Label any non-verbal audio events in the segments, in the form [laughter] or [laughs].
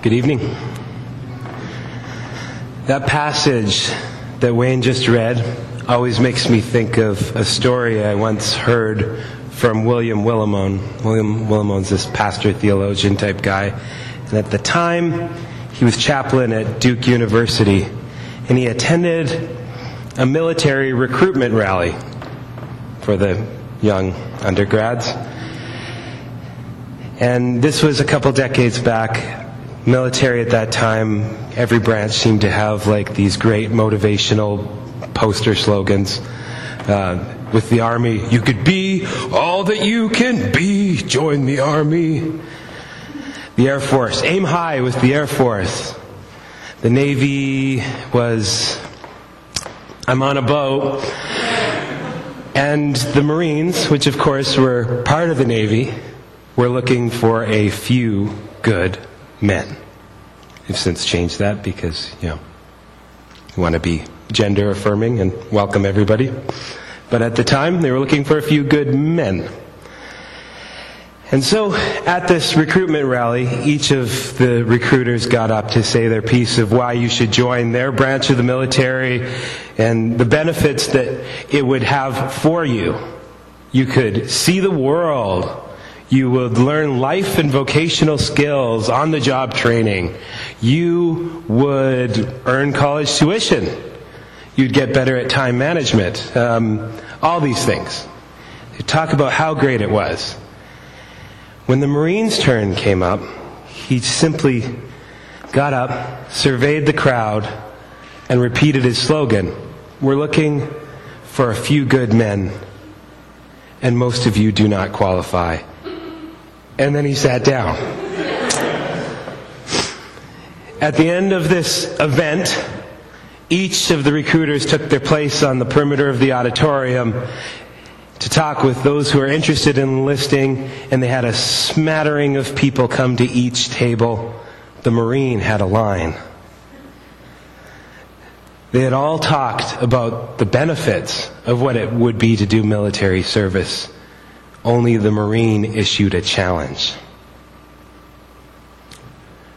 Good evening. That passage that Wayne just read always makes me think of a story I once heard from William Willimon. William Willimon's this pastor theologian type guy. And at the time, he was chaplain at Duke University. And he attended a military recruitment rally for the young undergrads. And this was a couple decades back. Military at that time, every branch seemed to have like these great motivational poster slogans. Uh, with the Army, you could be all that you can be. Join the Army. The Air Force, aim high with the Air Force. The Navy was, I'm on a boat. And the Marines, which of course were part of the Navy, were looking for a few good men. We've since changed that because, you know, we want to be gender affirming and welcome everybody. But at the time, they were looking for a few good men. And so at this recruitment rally, each of the recruiters got up to say their piece of why you should join their branch of the military and the benefits that it would have for you. You could see the world you would learn life and vocational skills on the job training. You would earn college tuition. You'd get better at time management. Um, all these things. You talk about how great it was. When the Marine's turn came up, he simply got up, surveyed the crowd, and repeated his slogan We're looking for a few good men, and most of you do not qualify. And then he sat down. At the end of this event, each of the recruiters took their place on the perimeter of the auditorium to talk with those who are interested in enlisting, and they had a smattering of people come to each table. The Marine had a line. They had all talked about the benefits of what it would be to do military service. Only the Marine issued a challenge.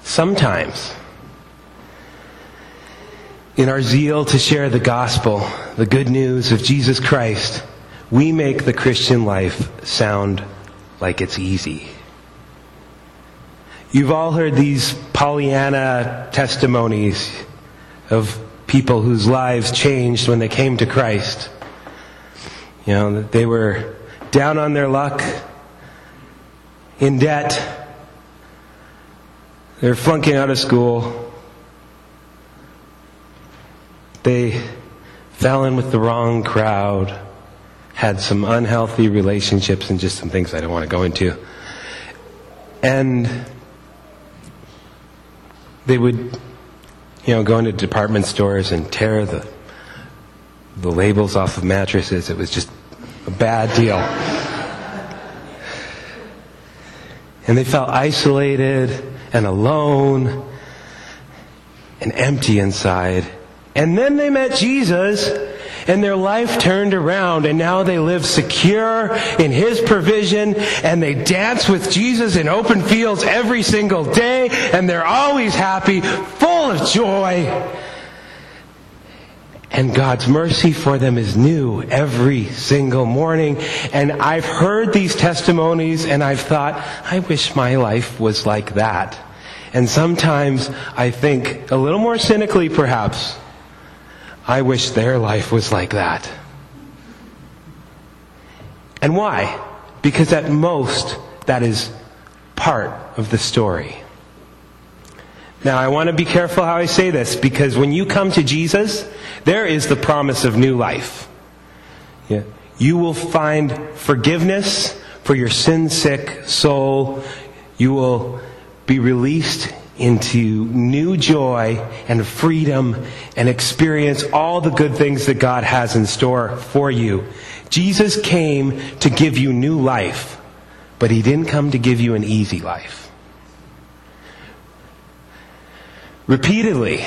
Sometimes, in our zeal to share the gospel, the good news of Jesus Christ, we make the Christian life sound like it's easy. You've all heard these Pollyanna testimonies of people whose lives changed when they came to Christ. You know, they were down on their luck, in debt, they're flunking out of school, they fell in with the wrong crowd, had some unhealthy relationships, and just some things I don't want to go into. And they would, you know, go into department stores and tear the the labels off of mattresses. It was just bad deal. And they felt isolated and alone and empty inside. And then they met Jesus and their life turned around and now they live secure in His provision and they dance with Jesus in open fields every single day and they're always happy, full of joy. And God's mercy for them is new every single morning. And I've heard these testimonies and I've thought, I wish my life was like that. And sometimes I think, a little more cynically perhaps, I wish their life was like that. And why? Because at most, that is part of the story. Now, I want to be careful how I say this because when you come to Jesus, there is the promise of new life. Yeah. You will find forgiveness for your sin sick soul. You will be released into new joy and freedom and experience all the good things that God has in store for you. Jesus came to give you new life, but He didn't come to give you an easy life. Repeatedly,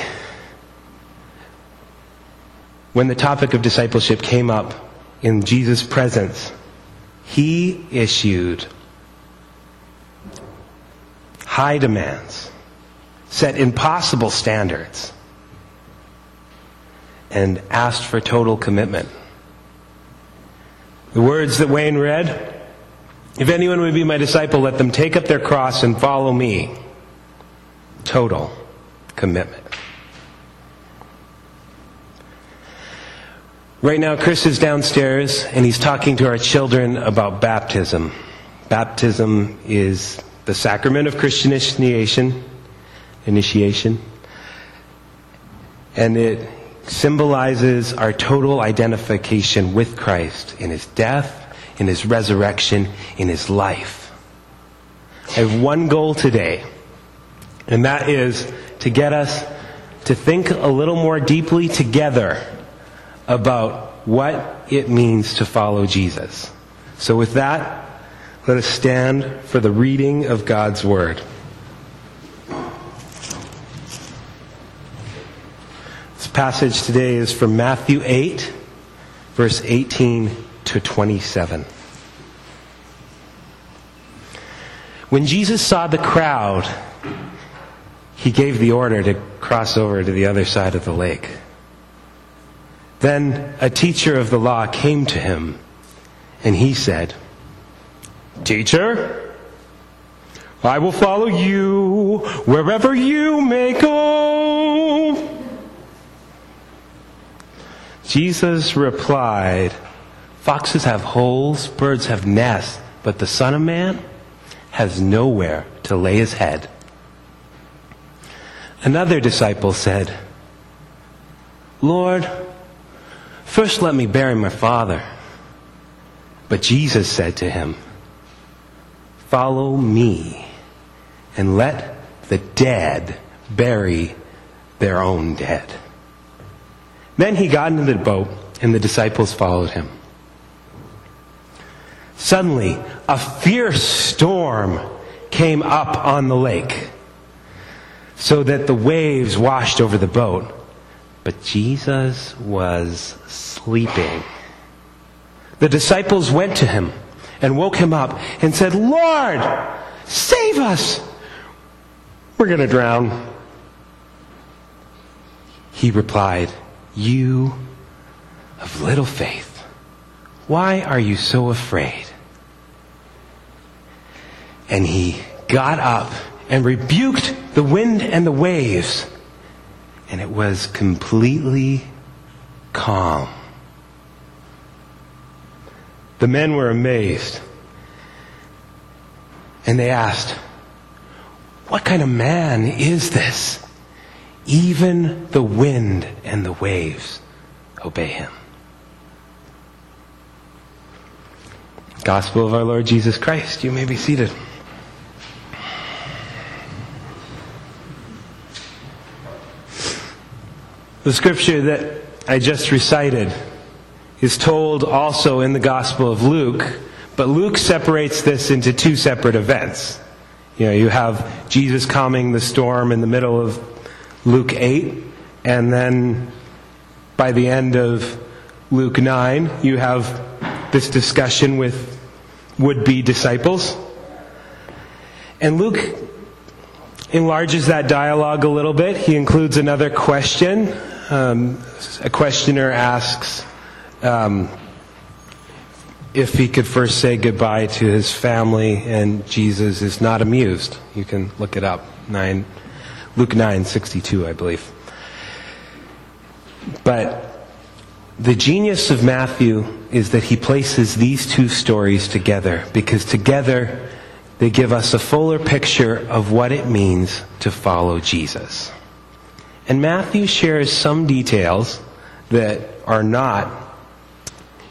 when the topic of discipleship came up in Jesus' presence, he issued high demands, set impossible standards, and asked for total commitment. The words that Wayne read if anyone would be my disciple, let them take up their cross and follow me. Total commitment. Right now, Chris is downstairs and he's talking to our children about baptism. Baptism is the sacrament of Christian initiation, initiation, and it symbolizes our total identification with Christ in his death, in his resurrection, in his life. I have one goal today, and that is to get us to think a little more deeply together about what it means to follow Jesus. So, with that, let us stand for the reading of God's Word. This passage today is from Matthew 8, verse 18 to 27. When Jesus saw the crowd, he gave the order to cross over to the other side of the lake. Then a teacher of the law came to him, and he said, Teacher, I will follow you wherever you may go. Jesus replied, Foxes have holes, birds have nests, but the Son of Man has nowhere to lay his head. Another disciple said, Lord, first let me bury my father. But Jesus said to him, Follow me and let the dead bury their own dead. Then he got into the boat and the disciples followed him. Suddenly, a fierce storm came up on the lake so that the waves washed over the boat. But Jesus was sleeping. The disciples went to him and woke him up and said, Lord, save us! We're going to drown. He replied, You of little faith. Why are you so afraid? And he got up and rebuked the wind and the waves, and it was completely calm. The men were amazed, and they asked, What kind of man is this? Even the wind and the waves obey him. Gospel of our Lord Jesus Christ. You may be seated. The scripture that I just recited is told also in the Gospel of Luke, but Luke separates this into two separate events. You know, you have Jesus calming the storm in the middle of Luke 8, and then by the end of Luke 9, you have this discussion with would be disciples. And Luke enlarges that dialogue a little bit. He includes another question. Um, a questioner asks um, if he could first say goodbye to his family, and Jesus is not amused. You can look it up. Nine, Luke nine sixty two, I believe. But the genius of Matthew is that he places these two stories together because together they give us a fuller picture of what it means to follow Jesus. And Matthew shares some details that are not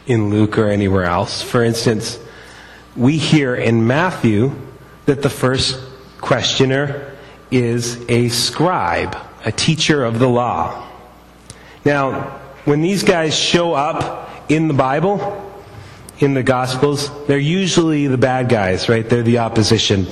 in Luke or anywhere else. For instance, we hear in Matthew that the first questioner is a scribe, a teacher of the law. Now, when these guys show up in the Bible, in the Gospels, they're usually the bad guys, right? They're the opposition.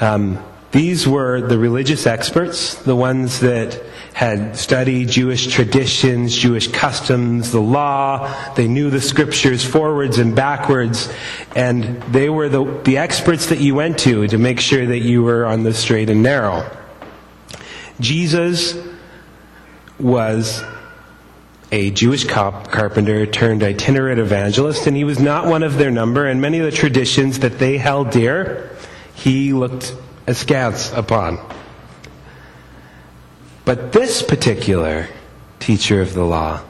Um, these were the religious experts, the ones that had studied Jewish traditions, Jewish customs, the law. They knew the scriptures forwards and backwards. And they were the, the experts that you went to to make sure that you were on the straight and narrow. Jesus was a Jewish carpenter turned itinerant evangelist, and he was not one of their number, and many of the traditions that they held dear, he looked askance upon. But this particular teacher of the law,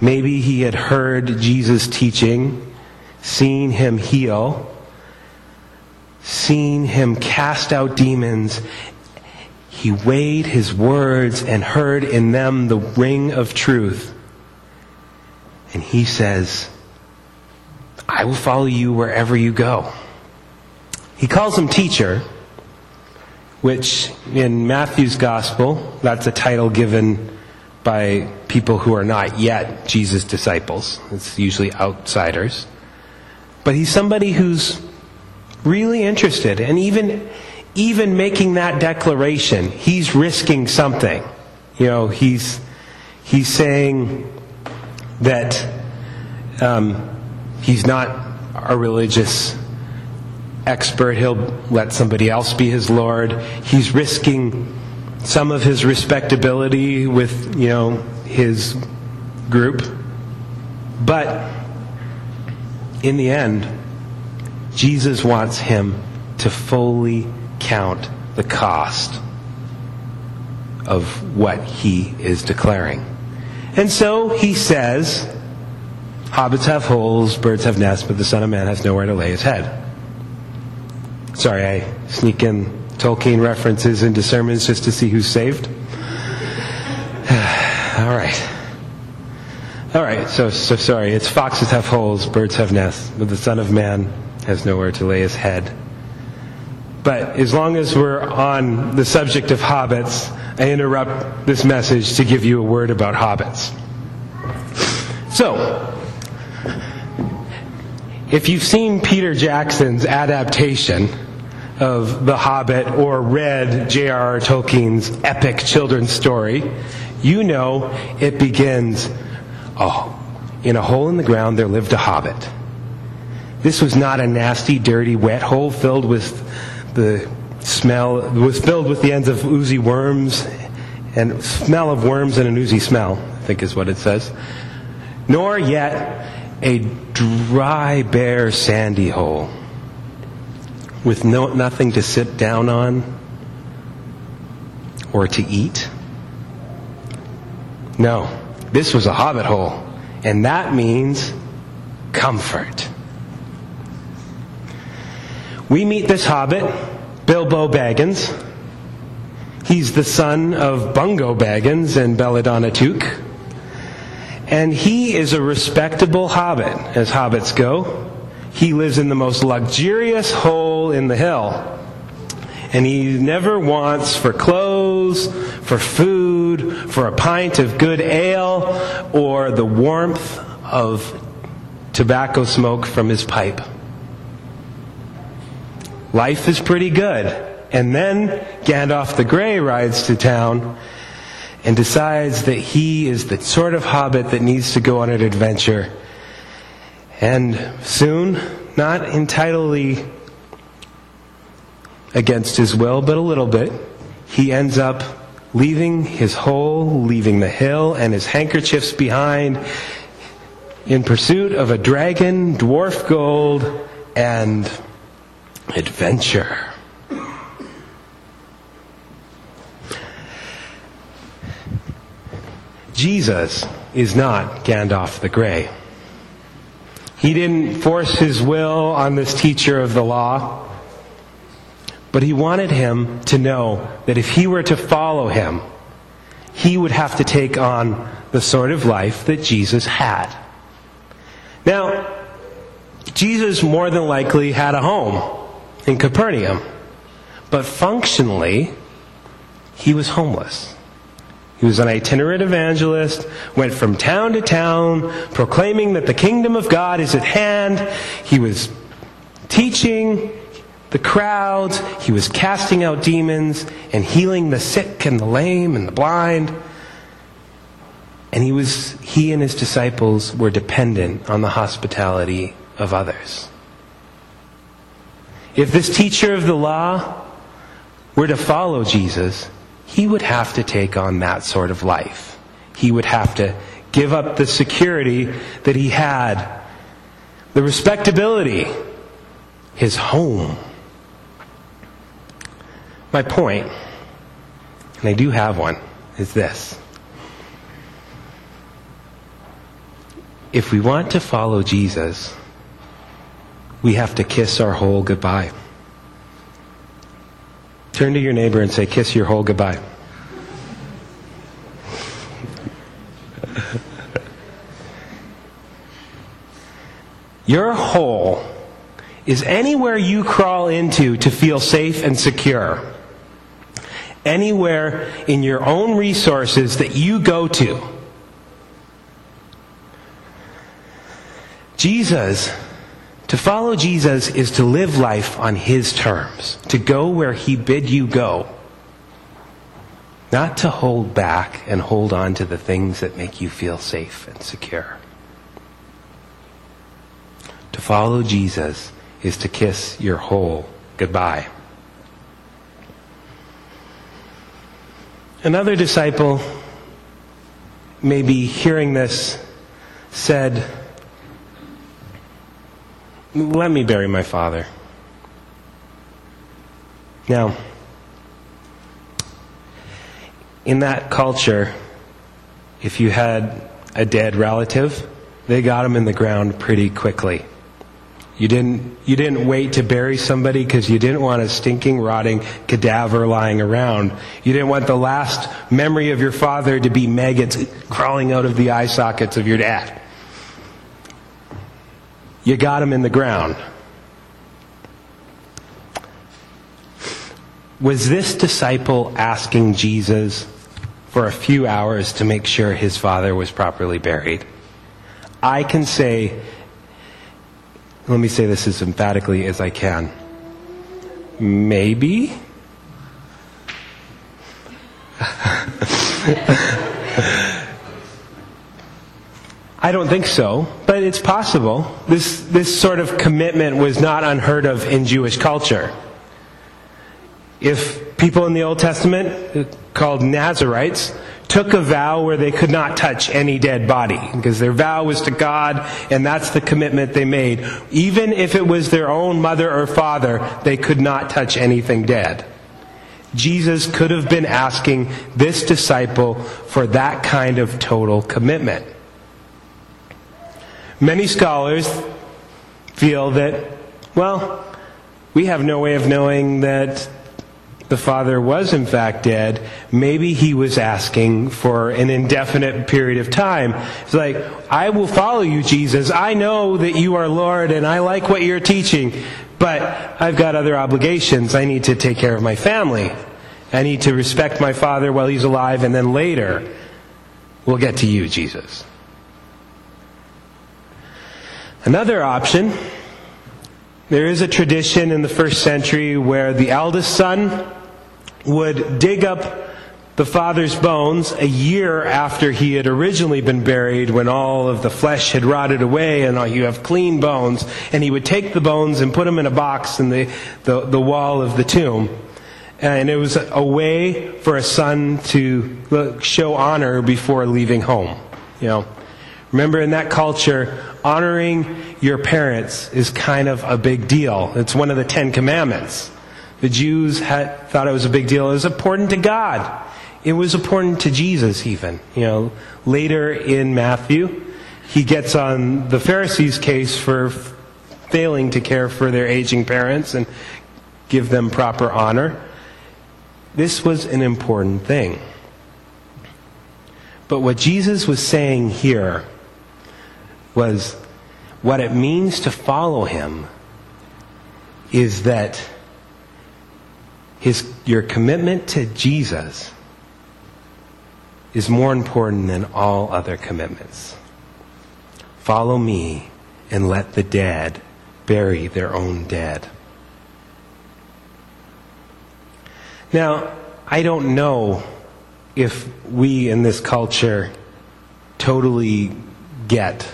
maybe he had heard Jesus teaching, seen him heal, seen him cast out demons, he weighed his words and heard in them the ring of truth. And he says, I will follow you wherever you go. He calls him teacher, which in Matthew's gospel, that's a title given by people who are not yet Jesus' disciples. It's usually outsiders. But he's somebody who's really interested and even even making that declaration, he's risking something. You know, he's, he's saying that um, he's not a religious expert. He'll let somebody else be his Lord. He's risking some of his respectability with, you know, his group. But in the end, Jesus wants him to fully count the cost of what he is declaring. And so he says, Hobbits have holes, birds have nests, but the Son of Man has nowhere to lay his head. Sorry, I sneak in Tolkien references into sermons just to see who's saved. [sighs] All right. All right, so, so sorry. It's foxes have holes, birds have nests, but the Son of Man has nowhere to lay his head. But as long as we're on the subject of hobbits, I interrupt this message to give you a word about hobbits. So, if you've seen Peter Jackson's adaptation of The Hobbit or read J.R.R. Tolkien's epic children's story, you know it begins, oh, in a hole in the ground there lived a hobbit. This was not a nasty, dirty, wet hole filled with the smell was filled with the ends of oozy worms and smell of worms and an oozy smell, I think is what it says. Nor yet a dry, bare, sandy hole with no, nothing to sit down on or to eat. No, this was a hobbit hole, and that means comfort we meet this hobbit, Bilbo Baggins. He's the son of Bungo Baggins and Belladonna Took. And he is a respectable hobbit, as hobbits go. He lives in the most luxurious hole in the hill. And he never wants for clothes, for food, for a pint of good ale, or the warmth of tobacco smoke from his pipe. Life is pretty good. And then Gandalf the Grey rides to town and decides that he is the sort of hobbit that needs to go on an adventure. And soon, not entirely against his will, but a little bit, he ends up leaving his hole, leaving the hill and his handkerchiefs behind in pursuit of a dragon, dwarf gold, and adventure. Jesus is not Gandalf the Grey. He didn't force his will on this teacher of the law, but he wanted him to know that if he were to follow him, he would have to take on the sort of life that Jesus had. Now, Jesus more than likely had a home in Capernaum. But functionally, he was homeless. He was an itinerant evangelist, went from town to town, proclaiming that the kingdom of God is at hand. He was teaching the crowds, he was casting out demons and healing the sick and the lame and the blind. And he was he and his disciples were dependent on the hospitality of others. If this teacher of the law were to follow Jesus, he would have to take on that sort of life. He would have to give up the security that he had, the respectability, his home. My point, and I do have one, is this. If we want to follow Jesus, we have to kiss our hole goodbye. Turn to your neighbor and say, Kiss your hole goodbye. [laughs] your hole is anywhere you crawl into to feel safe and secure. Anywhere in your own resources that you go to. Jesus to follow Jesus is to live life on His terms, to go where He bid you go, not to hold back and hold on to the things that make you feel safe and secure. To follow Jesus is to kiss your hole goodbye. Another disciple, maybe hearing this, said, let me bury my father. Now, in that culture, if you had a dead relative, they got him in the ground pretty quickly. You didn't, you didn't wait to bury somebody because you didn't want a stinking, rotting cadaver lying around. You didn't want the last memory of your father to be maggots crawling out of the eye sockets of your dad you got him in the ground. Was this disciple asking Jesus for a few hours to make sure his father was properly buried? I can say, let me say this as emphatically as I can. Maybe? [laughs] I don't think so, it's possible. This, this sort of commitment was not unheard of in Jewish culture. If people in the Old Testament, uh, called Nazarites, took a vow where they could not touch any dead body, because their vow was to God, and that's the commitment they made. Even if it was their own mother or father, they could not touch anything dead. Jesus could have been asking this disciple for that kind of total commitment. Many scholars feel that, well, we have no way of knowing that the father was in fact dead. Maybe he was asking for an indefinite period of time. It's like, I will follow you, Jesus. I know that you are Lord and I like what you're teaching, but I've got other obligations. I need to take care of my family. I need to respect my father while he's alive and then later we'll get to you, Jesus. Another option there is a tradition in the first century where the eldest son would dig up the father's bones a year after he had originally been buried when all of the flesh had rotted away and you have clean bones. And he would take the bones and put them in a box in the, the, the wall of the tomb. And it was a way for a son to show honor before leaving home. You know, remember in that culture, honoring your parents is kind of a big deal. It's one of the Ten Commandments. The Jews had, thought it was a big deal. It was important to God. It was important to Jesus, even. You know, later in Matthew, he gets on the Pharisees' case for failing to care for their aging parents and give them proper honor. This was an important thing. But what Jesus was saying here was what it means to follow him is that his, your commitment to Jesus is more important than all other commitments. Follow me and let the dead bury their own dead. Now, I don't know if we in this culture totally get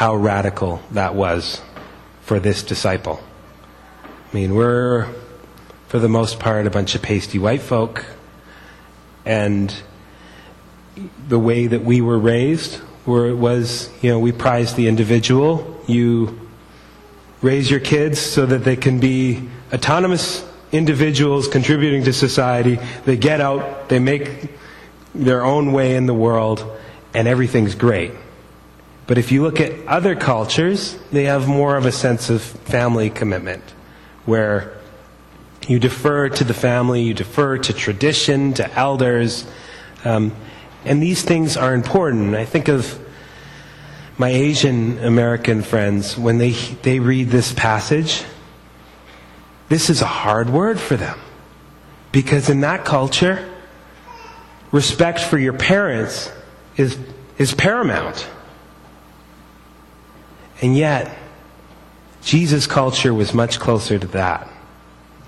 how radical that was for this disciple. I mean, we're for the most part, a bunch of pasty white folk. And the way that we were raised where it was, you know, we prize the individual. You raise your kids so that they can be autonomous individuals contributing to society. They get out, they make their own way in the world, and everything's great. But if you look at other cultures, they have more of a sense of family commitment, where you defer to the family, you defer to tradition, to elders. Um, and these things are important. I think of my Asian American friends when they, they read this passage. This is a hard word for them. Because in that culture, respect for your parents is, is paramount. And yet, Jesus' culture was much closer to that.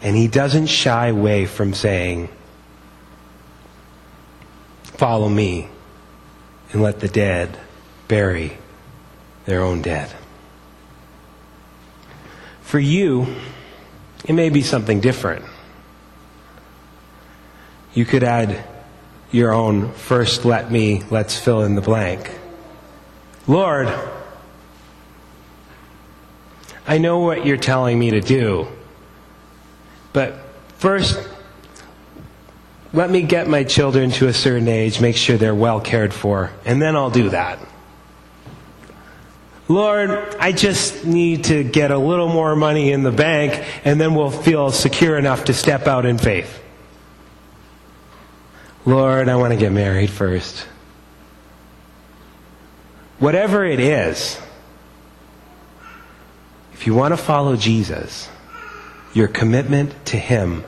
And he doesn't shy away from saying, Follow me and let the dead bury their own dead. For you, it may be something different. You could add your own first let me, let's fill in the blank. Lord, I know what you're telling me to do, but first, let me get my children to a certain age, make sure they're well cared for, and then I'll do that. Lord, I just need to get a little more money in the bank, and then we'll feel secure enough to step out in faith. Lord, I want to get married first. Whatever it is, if you want to follow Jesus, your commitment to Him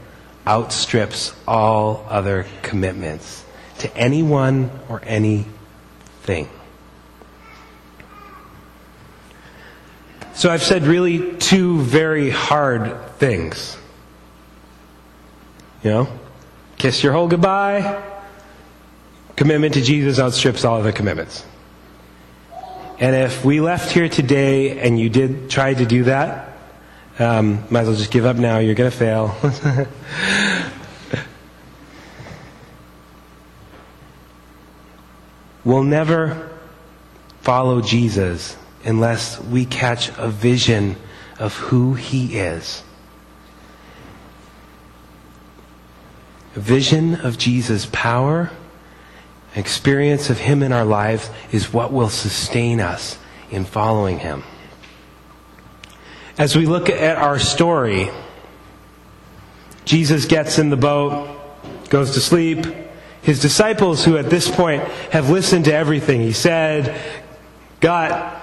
outstrips all other commitments to anyone or anything. So I've said really two very hard things. You know, kiss your hole goodbye. Commitment to Jesus outstrips all other commitments. And if we left here today and you did try to do that, um, might as well just give up now. You're going to fail. [laughs] we'll never follow Jesus unless we catch a vision of who He is. A vision of Jesus' power, experience of Him in our lives is what will sustain us in following Him. As we look at our story, Jesus gets in the boat, goes to sleep. His disciples, who at this point have listened to everything he said, got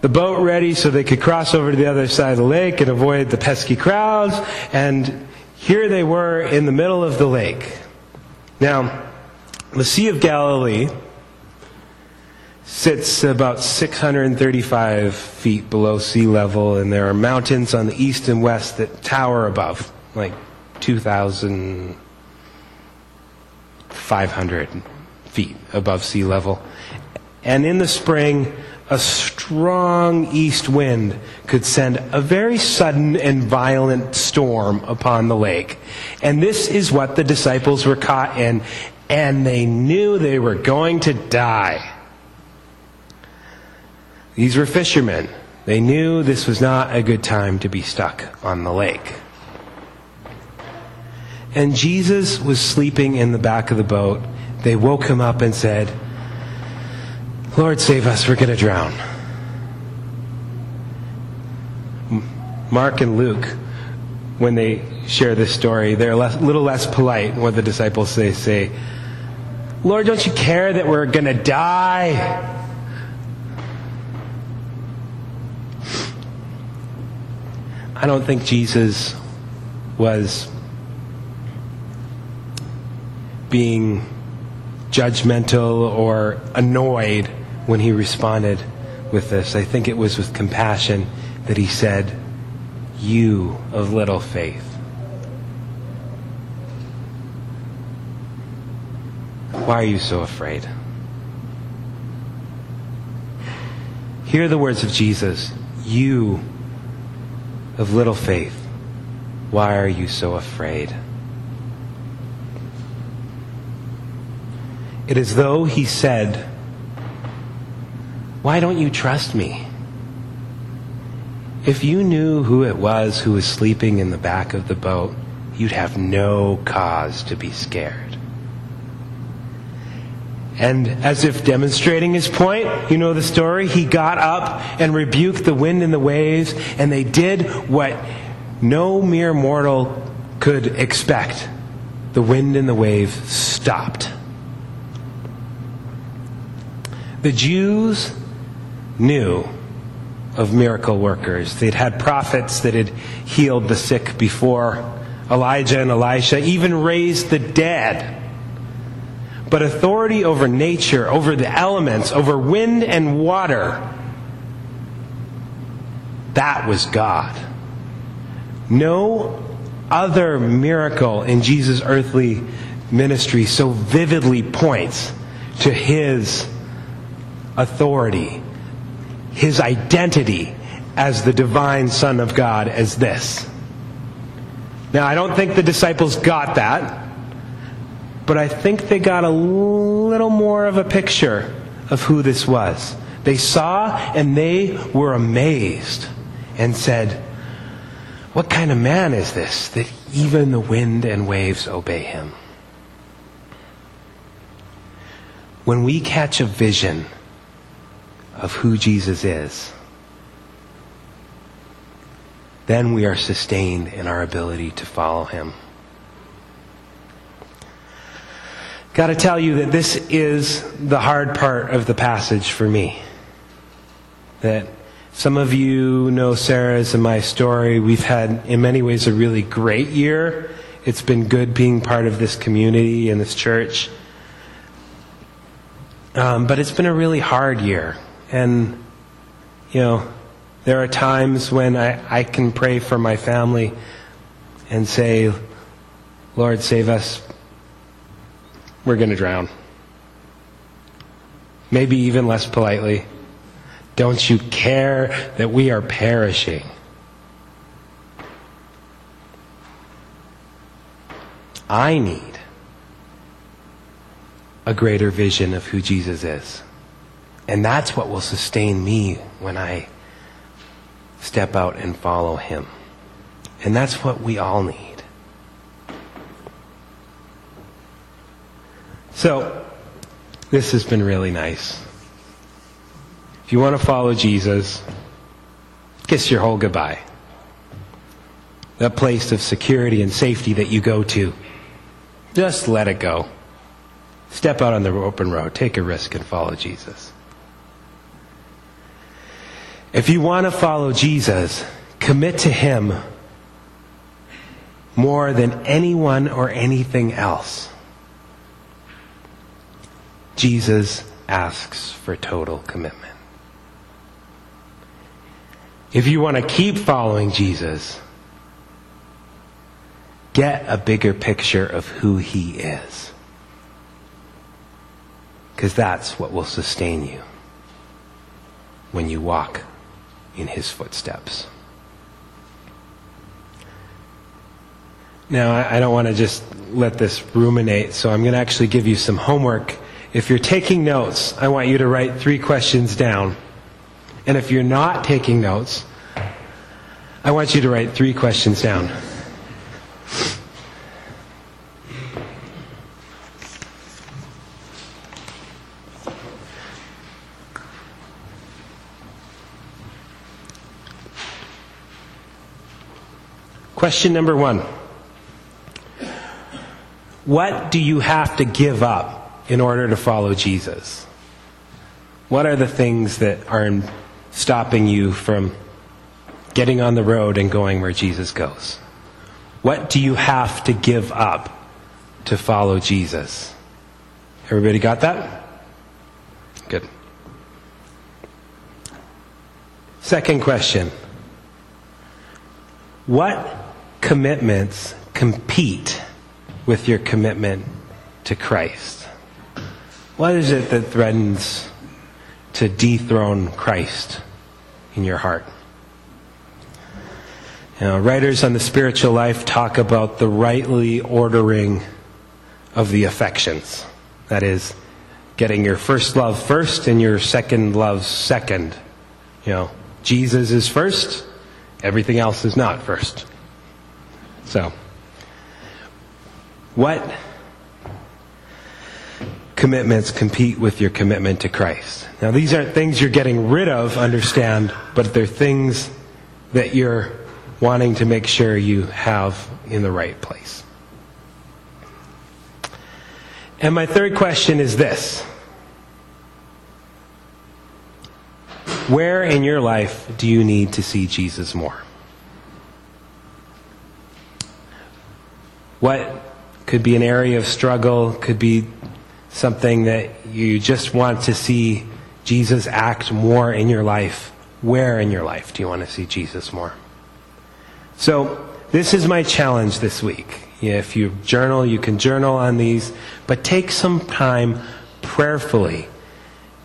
the boat ready so they could cross over to the other side of the lake and avoid the pesky crowds. And here they were in the middle of the lake. Now, the Sea of Galilee sits about 635 feet below sea level, and there are mountains on the east and west that tower above, like 2,500 feet above sea level. And in the spring, a strong east wind could send a very sudden and violent storm upon the lake. And this is what the disciples were caught in, and they knew they were going to die. These were fishermen. They knew this was not a good time to be stuck on the lake. And Jesus was sleeping in the back of the boat. They woke him up and said, Lord, save us, we're going to drown. Mark and Luke, when they share this story, they're a little less polite. What the disciples say, say, Lord, don't you care that we're going to die? I don't think Jesus was being judgmental or annoyed when he responded with this. I think it was with compassion that he said, You of little faith. Why are you so afraid? Hear the words of Jesus. You of little faith. Why are you so afraid? It is though he said, Why don't you trust me? If you knew who it was who was sleeping in the back of the boat, you'd have no cause to be scared. And as if demonstrating his point, you know the story, he got up and rebuked the wind and the waves, and they did what no mere mortal could expect. The wind and the wave stopped. The Jews knew of miracle workers. They'd had prophets that had healed the sick before. Elijah and Elisha even raised the dead. But authority over nature, over the elements, over wind and water, that was God. No other miracle in Jesus' earthly ministry so vividly points to his authority, his identity as the divine Son of God as this. Now, I don't think the disciples got that, but I think they got a little more of a picture of who this was. They saw and they were amazed and said, What kind of man is this that even the wind and waves obey him? When we catch a vision of who Jesus is, then we are sustained in our ability to follow him. Got to tell you that this is the hard part of the passage for me. That some of you know Sarah's and my story. We've had, in many ways, a really great year. It's been good being part of this community and this church. Um, but it's been a really hard year. And, you know, there are times when I, I can pray for my family and say, Lord, save us. We're going to drown. Maybe even less politely. Don't you care that we are perishing? I need a greater vision of who Jesus is. And that's what will sustain me when I step out and follow him. And that's what we all need. So, this has been really nice. If you want to follow Jesus, kiss your hole goodbye. That place of security and safety that you go to, just let it go. Step out on the open road, take a risk, and follow Jesus. If you want to follow Jesus, commit to Him more than anyone or anything else. Jesus asks for total commitment. If you want to keep following Jesus, get a bigger picture of who He is. Because that's what will sustain you when you walk in his footsteps. Now, I don't want to just let this ruminate, so I'm going to actually give you some homework. If you're taking notes, I want you to write three questions down. And if you're not taking notes, I want you to write three questions down. Question number one What do you have to give up in order to follow Jesus? What are the things that are stopping you from getting on the road and going where Jesus goes? What do you have to give up to follow Jesus? Everybody got that? Good. Second question What commitments compete with your commitment to Christ? What is it that threatens to dethrone Christ in your heart? You know, writers on the spiritual life talk about the rightly ordering of the affections. That is, getting your first love first and your second love second. You know, Jesus is first, everything else is not first. So, what commitments compete with your commitment to Christ? Now, these aren't things you're getting rid of, understand, but they're things that you're wanting to make sure you have in the right place. And my third question is this Where in your life do you need to see Jesus more? What could be an area of struggle, could be something that you just want to see Jesus act more in your life. Where in your life do you want to see Jesus more? So, this is my challenge this week. If you journal, you can journal on these, but take some time prayerfully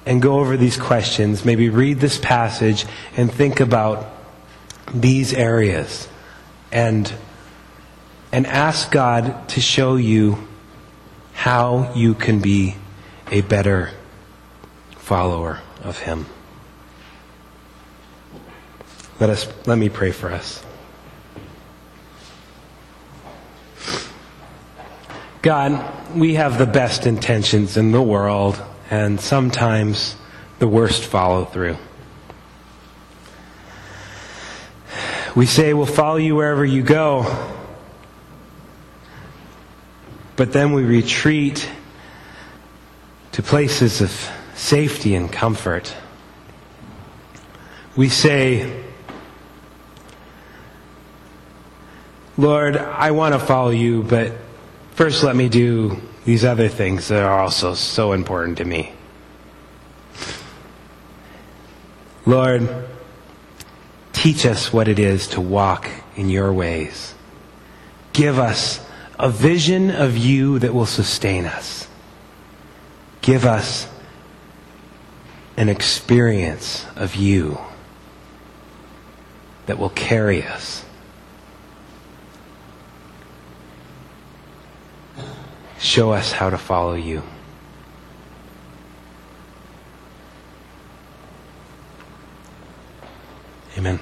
and go over these questions. Maybe read this passage and think about these areas and, and ask God to show you how you can be a better follower of Him. Let us let me pray for us. God, we have the best intentions in the world, and sometimes the worst follow through. We say we'll follow you wherever you go, but then we retreat to places of safety and comfort. We say, Lord, I want to follow you, but First, let me do these other things that are also so important to me. Lord, teach us what it is to walk in your ways. Give us a vision of you that will sustain us. Give us an experience of you that will carry us. Show us how to follow you. Amen.